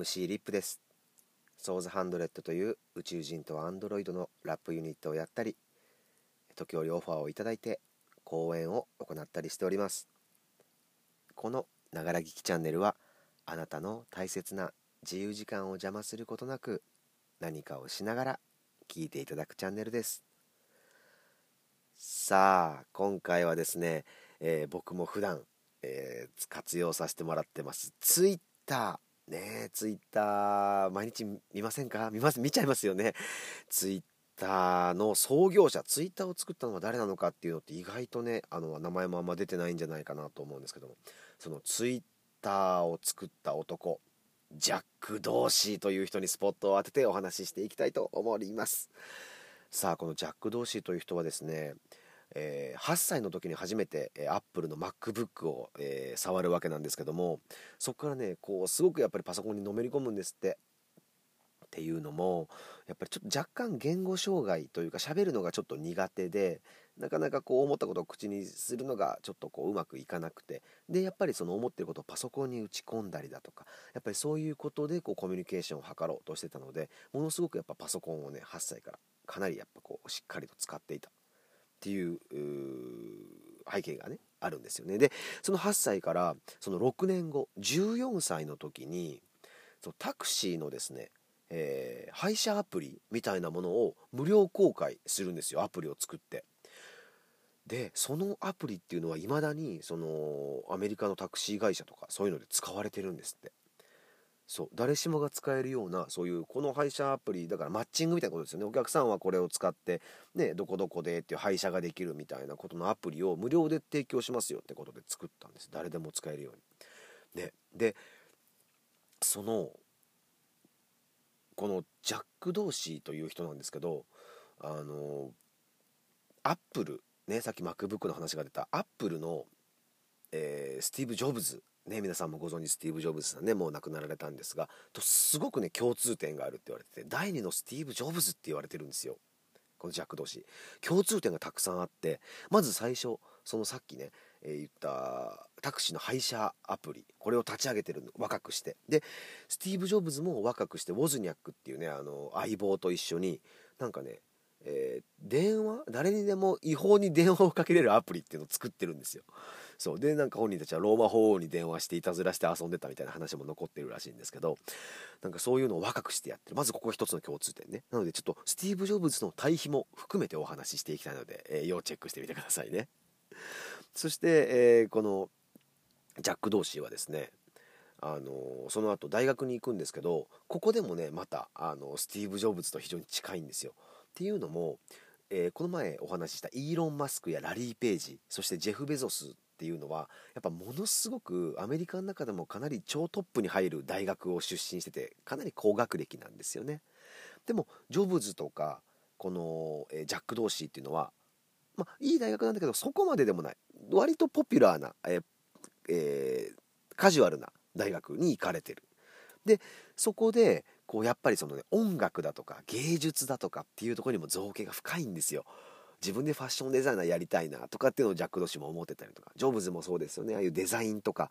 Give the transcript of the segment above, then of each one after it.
MC リップですソーズハンドレッドという宇宙人とアンドロイドのラップユニットをやったり時折オファーをいただいて講演を行ったりしておりますこのながら聞きチャンネルはあなたの大切な自由時間を邪魔することなく何かをしながら聞いていただくチャンネルですさあ今回はですね、えー、僕も普段えー、活用させてもらってます。ツイッター。ねツイッター、毎日見ませんか？見ます、見ちゃいますよね。ツイッターの創業者、ツイッターを作ったのは誰なのかっていうのって意外とね、あの、名前もあんま出てないんじゃないかなと思うんですけども、そのツイッターを作った男、ジャック・ドーシーという人にスポットを当ててお話ししていきたいと思います。さあ、このジャック・ドーシーという人はですね、えー、8歳の時に初めて、えー、アップルの MacBook を、えー、触るわけなんですけどもそこからねこうすごくやっぱりパソコンにのめり込むんですって。っていうのもやっぱりちょっと若干言語障害というか喋るのがちょっと苦手でなかなかこう思ったことを口にするのがちょっとこううまくいかなくて。でやっぱりその思ってることをパソコンに打ち込んだりだとかやっぱりそういうことでこうコミュニケーションを図ろうとしてたのでものすごくやっぱパソコンをね8歳からかなりやっぱこうしっかりと使っていた。っていう背景がねあるんですよね。でその8歳からその6年後14歳の時にそのタクシーのですね、えー、配車アプリみたいなものを無料公開するんですよ。アプリを作って。でそのアプリっていうのはいまだにそのアメリカのタクシー会社とかそういうので使われてるんですって。そう誰しもが使えるようなそういうこの配車アプリだからマッチングみたいなことですよねお客さんはこれを使ってねどこどこでっていう配車ができるみたいなことのアプリを無料で提供しますよってことで作ったんです誰でも使えるように。ね、でそのこのジャック・ドーシーという人なんですけどあのアップルねさっき MacBook の話が出たアップルの、えー、スティーブ・ジョブズね、皆さんもご存知スティーブ・ジョブズさんねもう亡くなられたんですがとすごくね共通点があるって言われてて第2のスティーブ・ジョブズって言われてるんですよ。このジャック・ドーシー。共通点がたくさんあってまず最初そのさっきね、えー、言ったタクシーの配車アプリこれを立ち上げてる若くして。でスティーブ・ジョブズも若くしてウォズニャックっていうねあの相棒と一緒になんかねえー、電話？誰にでも違法に電話をかけれるアプリっていうのを作ってるんですよ。そう。でなんか本人たちはローマ法王に電話していたずらして遊んでたみたいな話も残ってるらしいんですけどなんかそういうのを若くしてやってる。まずここ一つの共通点ね。なのでちょっとスティーブ・ジョブズの対比も含めてお話ししていきたいので、えー、要チェックしてみてくださいね。そして、えー、このジャック・ドーシーはですねあのその後大学に行くんですけどここでもねまたあのスティーブ・ジョブズと非常に近いんですよ。っていうのも、えー、この前お話ししたイーロン・マスクやラリー・ページそしてジェフ・ベゾスっていうのはやっぱものすごくアメリカの中でもかなり超トップに入る大学を出身しててかなり高学歴なんですよね。でもジョブズとかこの、えジャック・ドーシーっていうのはまあいい大学なんだけどそこまででもない。割とポピュラーな、ええー、カジュアルな大学に行かれてる。でそこでこうやっぱりそのね音楽だとか芸術だとかっていうところにも造形が深いんですよ。自分でファッションデザイナーやりたいなとかっていうのをジャック・ドシも思ってたりとかジョブズもそうですよね。ああいうデザインとか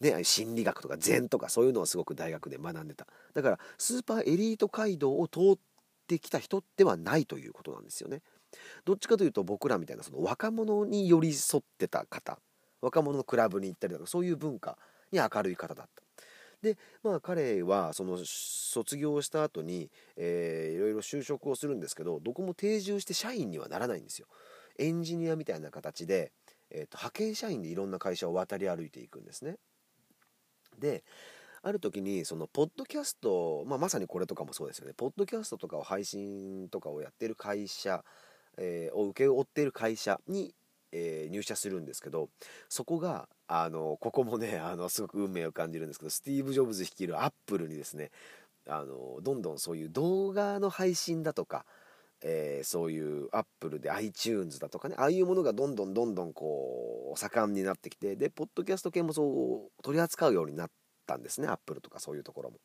ね、ああいう心理学とか禅とかそういうのをすごく大学で学んでた。だからスーパーエリート街道を通ってきた人ではないということなんですよね。どっちかというと僕らみたいなその若者に寄り添ってた方若者のクラブに行ったりとかそういう文化に明るい方だった。でまあ彼はその卒業した後に、えー、いろいろ就職をするんですけどどこも定住して社員にはならないんですよ。エンジニアみたいな形で、えーと、派遣社員でいろんな会社を渡り歩いていくんですね。である時にそのポッドキャスト、まあ、まさにこれとかもそうですよね。ポッドキャストとかを配信とかをやってる会社、えー、を請け負ってる会社にえー、入社するんですけどそこがあのここもね あのすごく運命を感じるんですけどスティーブ・ジョブズ率いるアップルにですねあのどんどんそういう動画の配信だとか、えー、そういうアップルで iTunes だとかねああいうものがどんどんどんどんこう盛んになってきてでポッドキャスト系もそう取り扱うようになったんですねアップルとかそういうところも。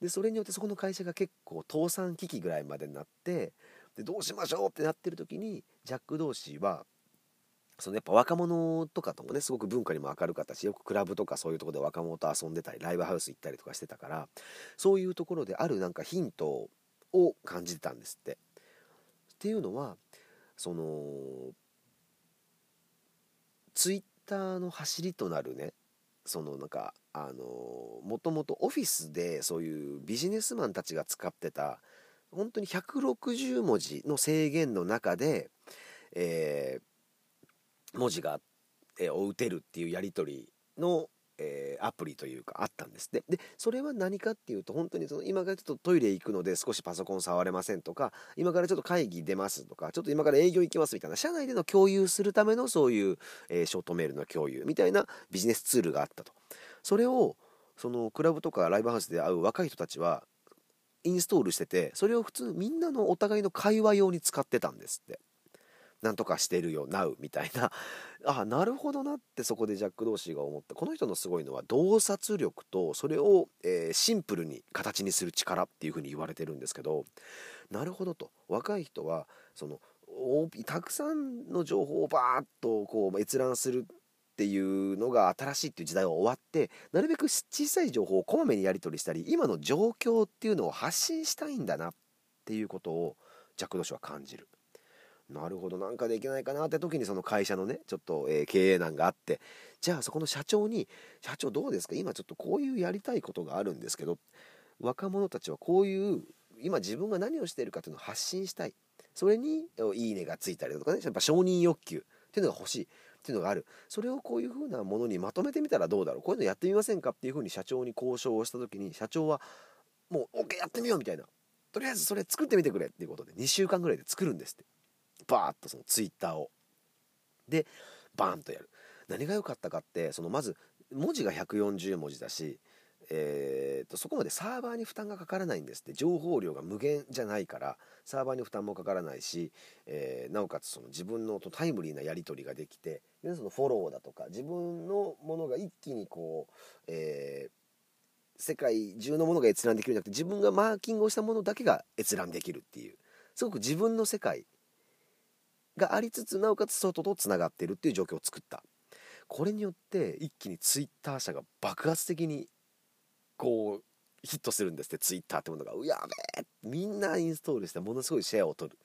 でそれによってそこの会社が結構倒産危機ぐらいまでになってでどうしましょうってなってる時にジャック・ドーシーはそのやっぱ若者とかともねすごく文化にも明るかったしよくクラブとかそういうとこで若者と遊んでたりライブハウス行ったりとかしてたからそういうところであるなんかヒントを感じてたんですって。っていうのはそのツイッターの走りとなるねそのなんかあのもともとオフィスでそういうビジネスマンたちが使ってた本当に160文字の制限の中で、えー、文字が、えー、を打てるっていうやり取りのえー、アプリというかあったんですね。で、それは何かっていうと、本当にその今からちょっとトイレ行くので少しパソコン触れませんとか、今からちょっと会議出ますとか、ちょっと今から営業行きますみたいな、社内での共有するためのそういう、えー、ショートメールの共有みたいなビジネスツールがあったと。それを、そのクラブとかライブハウスで会う若い人たちは、インストールしてて、それを普通みんなのお互いの会話用に使ってたんですって。なんとかしてるよ、なうみたいな。あ、なるほどなってそこでジャック・ドーシーが思った。この人のすごいのは洞察力と、それを、えー、シンプルに形にする力っていうふうに言われてるんですけど、なるほどと。若い人は、その、たくさんの情報をバーッとこう閲覧するっていうのが新しいっていう時代は終わってなるべく小さい情報をこまめにやり取りしたり今の状況っていうのを発信したいんだなっていうことをジャック・ドーシは感じる。なるほどなんかできないかなって時にその会社のねちょっと、えー、経営難があってじゃあそこの社長に「社長どうですか？今ちょっとこういうやりたいことがあるんですけど若者たちはこういう今自分が何をしているかというのを発信したい。それに「いいね」がついたりとかねやっぱ承認欲求っていうのが欲しい。っていうのがある。それをこういうふうなものにまとめてみたらどうだろう？こういうのやってみませんか？っていうふうに社長に交渉をした時に社長はもう OK やってみようみたいな。とりあえずそれ作ってみてくれっていうことで2週間ぐらいで作るんですって。バーッとそのツイッターを。でバーンとやる。何が良かったかってそのまず文字が140文字だしえーと、そこまでサーバーに負担がかからないんですって。情報量が無限じゃないからサーバーに負担もかからないし、えー、なおかつその自分のタイムリーなやり取りができてでそのフォローだとか自分のものが一気にこう、えー、世界中のものが閲覧できるんじゃなくて自分がマーキングをしたものだけが閲覧できるっていう。すごく自分の世界がありつつなおかつ外とつながってるっていう状況を作った。これによって一気にツイッター社が爆発的にこうヒットするんですってツイッターってものが。うやべえ！みんなインストールしてものすごいシェアを取るっ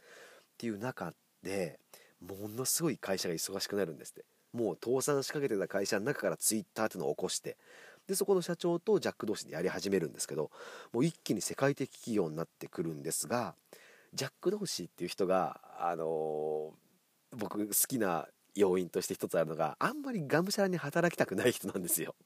ていう中でものすごい会社が忙しくなるんですって。もう倒産しかけてた会社の中からツイッターっていうのを起こして。でそこの社長とジャック同士でやり始めるんですけどもう一気に世界的企業になってくるんですがジャック・ドーシーっていう人が、あのー、僕好きな要因として一つあるのがあんまりがむしゃらに働きたくない人なんですよ。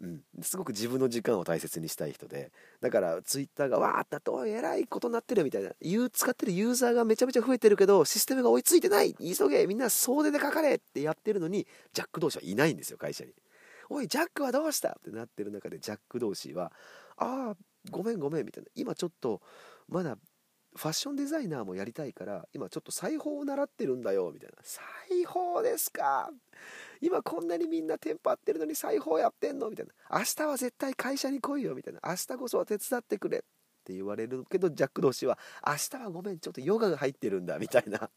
うん、すごく自分の時間を大切にしたい人で。だからツイッターがわーっとっておいえらいことになってるみたいな使ってるユーザーがめちゃめちゃ増えてるけどシステムが追いついてない急げみんな総出で書かれってやってるのにジャック同士はいないんですよ会社に。おいジャックはどうしたってなってる中でジャック同士はああごめんごめんみたいな。今ちょっとまだファッションデザイナーもやりたいから今ちょっと裁縫を習ってるんだよみたいな。裁縫ですか？今こんなにみんなテンポ合ってるのに裁縫やってんの？みたいな。明日は絶対会社に来いよみたいな。明日こそは手伝ってくれって言われるけどジャック同士は明日はごめんちょっとヨガが入ってるんだみたいな。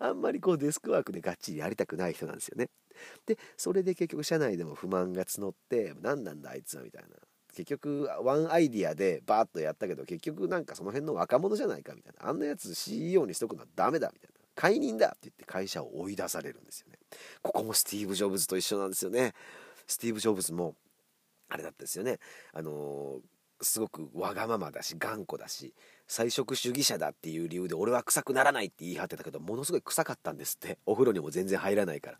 あんまりこうデスクワークでがっちりやりたくない人なんですよね。でそれで結局社内でも不満が募って何なんだあいつはみたいな。結局ワンアイディアでバーッとやったけど結局なんかその辺の若者じゃないかみたいな。あんなやつ CEO にしとくのはダメだみたいな。解任だって言って会社を追い出されるんですよね。ここもスティーブ・ジョブズと一緒なんですよね。スティーブ・ジョブズもあれだったですよね。あのー、すごくわがままだし頑固だし菜食主義者だっていう理由で俺は臭くならないって言い張ってたけどものすごい臭かったんですって。お風呂にも全然入らないから。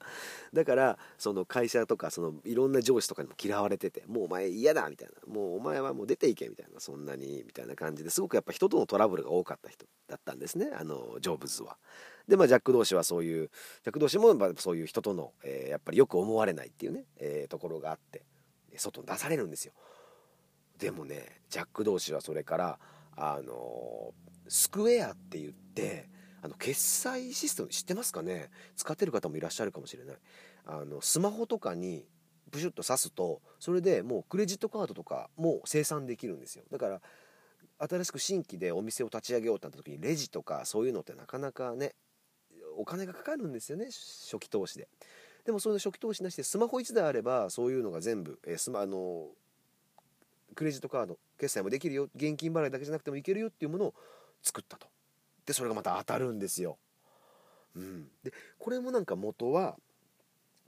だからその会社とかそのいろんな上司とかにも嫌われててもうお前嫌だみたいな。もうお前はもう出ていけみたいなそんなにみたいな感じですごくやっぱ人とのトラブルが多かった人だったんですねあのジョブズは。でまあジャック同士はそういうジャック同士もそういう人との、えー、やっぱりよく思われないっていうね、えー、ところがあって外に出されるんですよ。でもねジャック同士はそれからあのスクエアって言ってあの決済システム知ってますかね？使ってる方もいらっしゃるかもしれない。あのスマホとかにプシュッと挿すとそれでもうクレジットカードとかも生産できるんですよ。だから新しく新規でお店を立ち上げようってなった時にレジとかそういうのってなかなかねお金がかかるんですよね初期投資で。でもその初期投資なしでスマホ1台あればそういうのが全部、えー、スマあのクレジットカード決済もできるよ現金払いだけじゃなくてもいけるよっていうものを作ったと。でそれがまた当たるんですよ、うん、でこれもなんか元は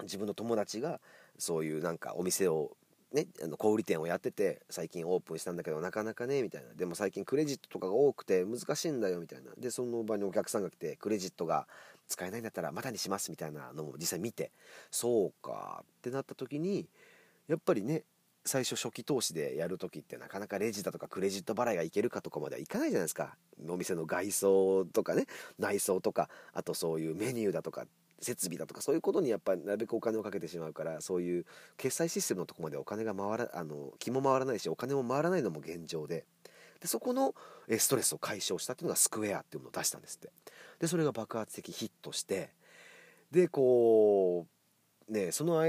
自分の友達がそういうなんかお店をね、あの小売店をやってて最近オープンしたんだけどなかなかねみたいな。でも最近クレジットとかが多くて難しいんだよみたいな。でその場にお客さんが来てクレジットが使えないんだったらまたにしますみたいなのも実際見て。そうか。ってなった時にやっぱりね最初初期投資でやる時ってなかなかレジだとかクレジット払いがいけるかとかまではいかないじゃないですか。お店の外装とかね内装とかあとそういうメニューだとか設備だとかそういうことにやっぱりなるべくお金をかけてしまうからそういう決済システムのとこまでお金が回らあの気も回らないしお金も回らないのも現状で。でそこのストレスを解消したっていうのがスクエアっていうのを出したんですって。でそれが爆発的ヒットしてでこうねその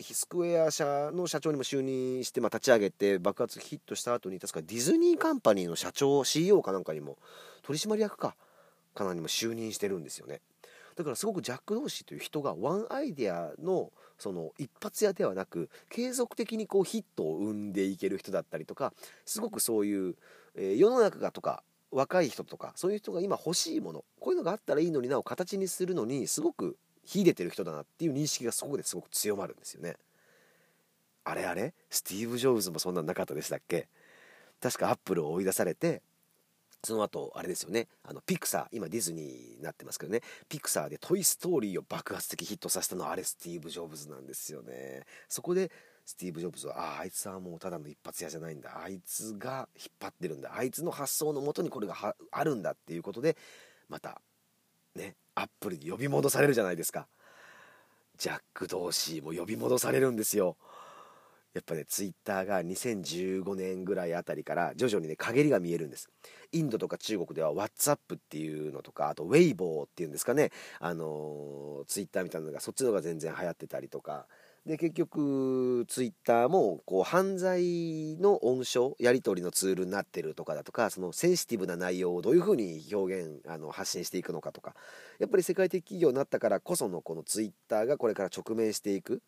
スクエア社の社長にも就任して、まあ、立ち上げて爆発ヒットした後に確かディズニーカンパニーの社長 CEO かなんかにも取締役かかなにも就任してるんですよね。だからすごくジャック・ドーシーという人がワンアイデアのその一発屋ではなく継続的にこうヒットを生んでいける人だったりとかすごくそういう、えー、世の中がとか若い人とかそういう人が今欲しいものこういうのがあったらいいのになを形にするのにすごく秀でてる人だなっていう認識がそこですごく強まるんですよね。あれあれ？スティーブ・ジョブズもそんなんなかったでしたっけ？確かアップルを追い出されてその後あれですよね。あのピクサー今ディズニーになってますけどね。ピクサーで「トイ・ストーリー」を爆発的ヒットさせたのはあれスティーブ・ジョブズなんですよね。そこでスティーブ・ジョブズはあああいつはもうただの一発屋じゃないんだ。あいつが引っ張ってるんだ。あいつの発想のもとにこれがあるんだっていうことでまたねアップルに呼び戻されるじゃないですか。ジャック・ドーシーも呼び戻されるんですよ。やっぱねツイッターが2015年ぐらいあたりから徐々にね陰りが見えるんです。インドとか中国では WhatsApp っていうのとかあと Weibo っていうんですかね。あのツイッターみたいなのがそっちの方が全然流行ってたりとか。で結局ツイッターもこう犯罪の温床やり取りのツールになってるとかだとかそのセンシティブな内容をどういうふうに表現あの発信していくのかとかやっぱり世界的企業になったからこそのこのツイッターがこれから直面していく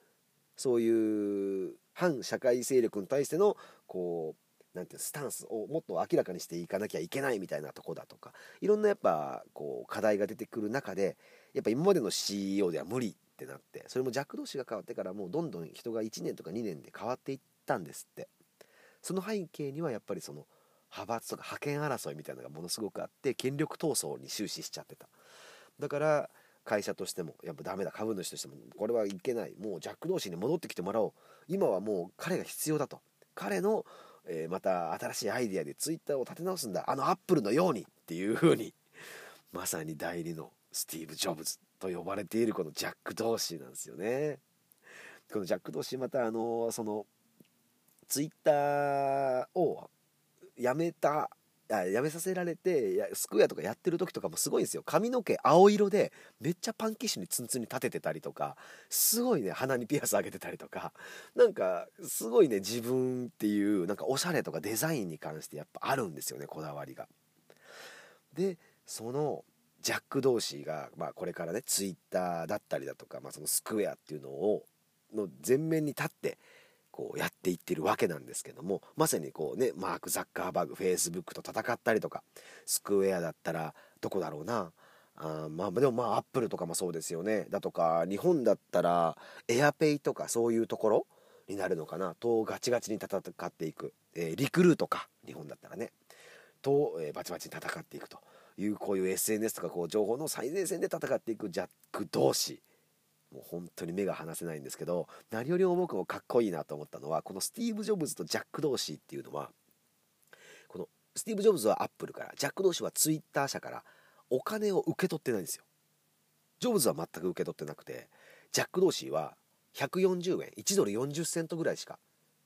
そういう反社会勢力に対してのこうなんていうスタンスをもっと明らかにしていかなきゃいけないみたいなとこだとかいろんなやっぱこう課題が出てくる中でやっぱ今までの CEO では無理ってなってそれも弱同士が変わってからもうどんどん人が1年とか2年で変わっていったんですって。その背景にはやっぱりその派閥とか覇権争いみたいなのがものすごくあって権力闘争に終始しちゃってた。だから会社としてもやっぱダメだ株主としてもこれはいけないもうジャック同士に戻ってきてもらおう。今はもう彼が必要だと。彼の、えー、また新しいアイデアでツイッターを立て直すんだ。あのアップルのようにっていう風にまさに代理のスティーブ・ジョブズと呼ばれているこのジャック・ドーシーなんですよね。このジャック・ドーシーまたあのそのツイッターをやめたやめさせられてやスクエアとかやってる時とかもすごいんですよ。髪の毛青色でめっちゃパンキッシュにツンツンに立ててたりとかすごいね鼻にピアス上げてたりとか。なんかすごいね自分っていうなんかおしゃれとかデザインに関してやっぱあるんですよねこだわりが。でそのジャック・ドーシーが、まあ、これからねツイッターだったりだとか、まあ、そのスクエアっていうのをの前面に立ってこうやっていってるわけなんですけどもまさにこうねマーク・ザッカーバーグフェイスブックと戦ったりとかスクエアだったらどこだろうなあまあでもまあアップルとかもそうですよね。だとか日本だったらエアペイとかそういうところになるのかな。とガチガチに戦っていく、えー、リクルートか日本だったらね。と、えー、バチバチに戦っていくと。いうこういう SNS とかこう情報の最前線で戦っていくジャック同士。もう本当に目が離せないんですけど何よりも僕もかっこいいなと思ったのはこのスティーブ・ジョブズとジャック同士っていうのはこのスティーブ・ジョブズはアップルからジャック同士はツイッター社からお金を受け取ってないんですよ。ジョブズは全く受け取ってなくてジャック同士は140円1ドル40セントぐらいしか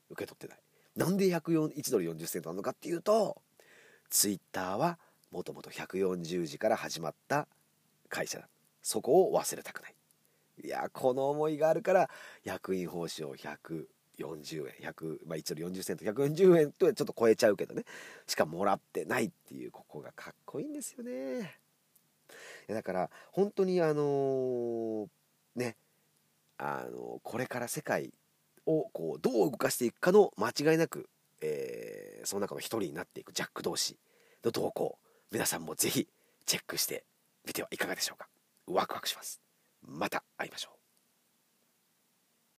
受け取ってない。なんで1ドル40セントなのかっていうとツイッターはもともと140時から始まった会社。だそこを忘れたくない。いやこの思いがあるから役員報酬を140円100まあ1ドル40セント140円とはちょっと超えちゃうけどね。しかもらってないっていうここがかっこいいんですよね。だから本当にあのー、ねあのー、これから世界をこうどう動かしていくかの間違いなく、えー、その中の一人になっていくジャック同士の動向。皆さんもぜひチェックしてみてはいかがでしょうか。ワクワクします。また会いましょう。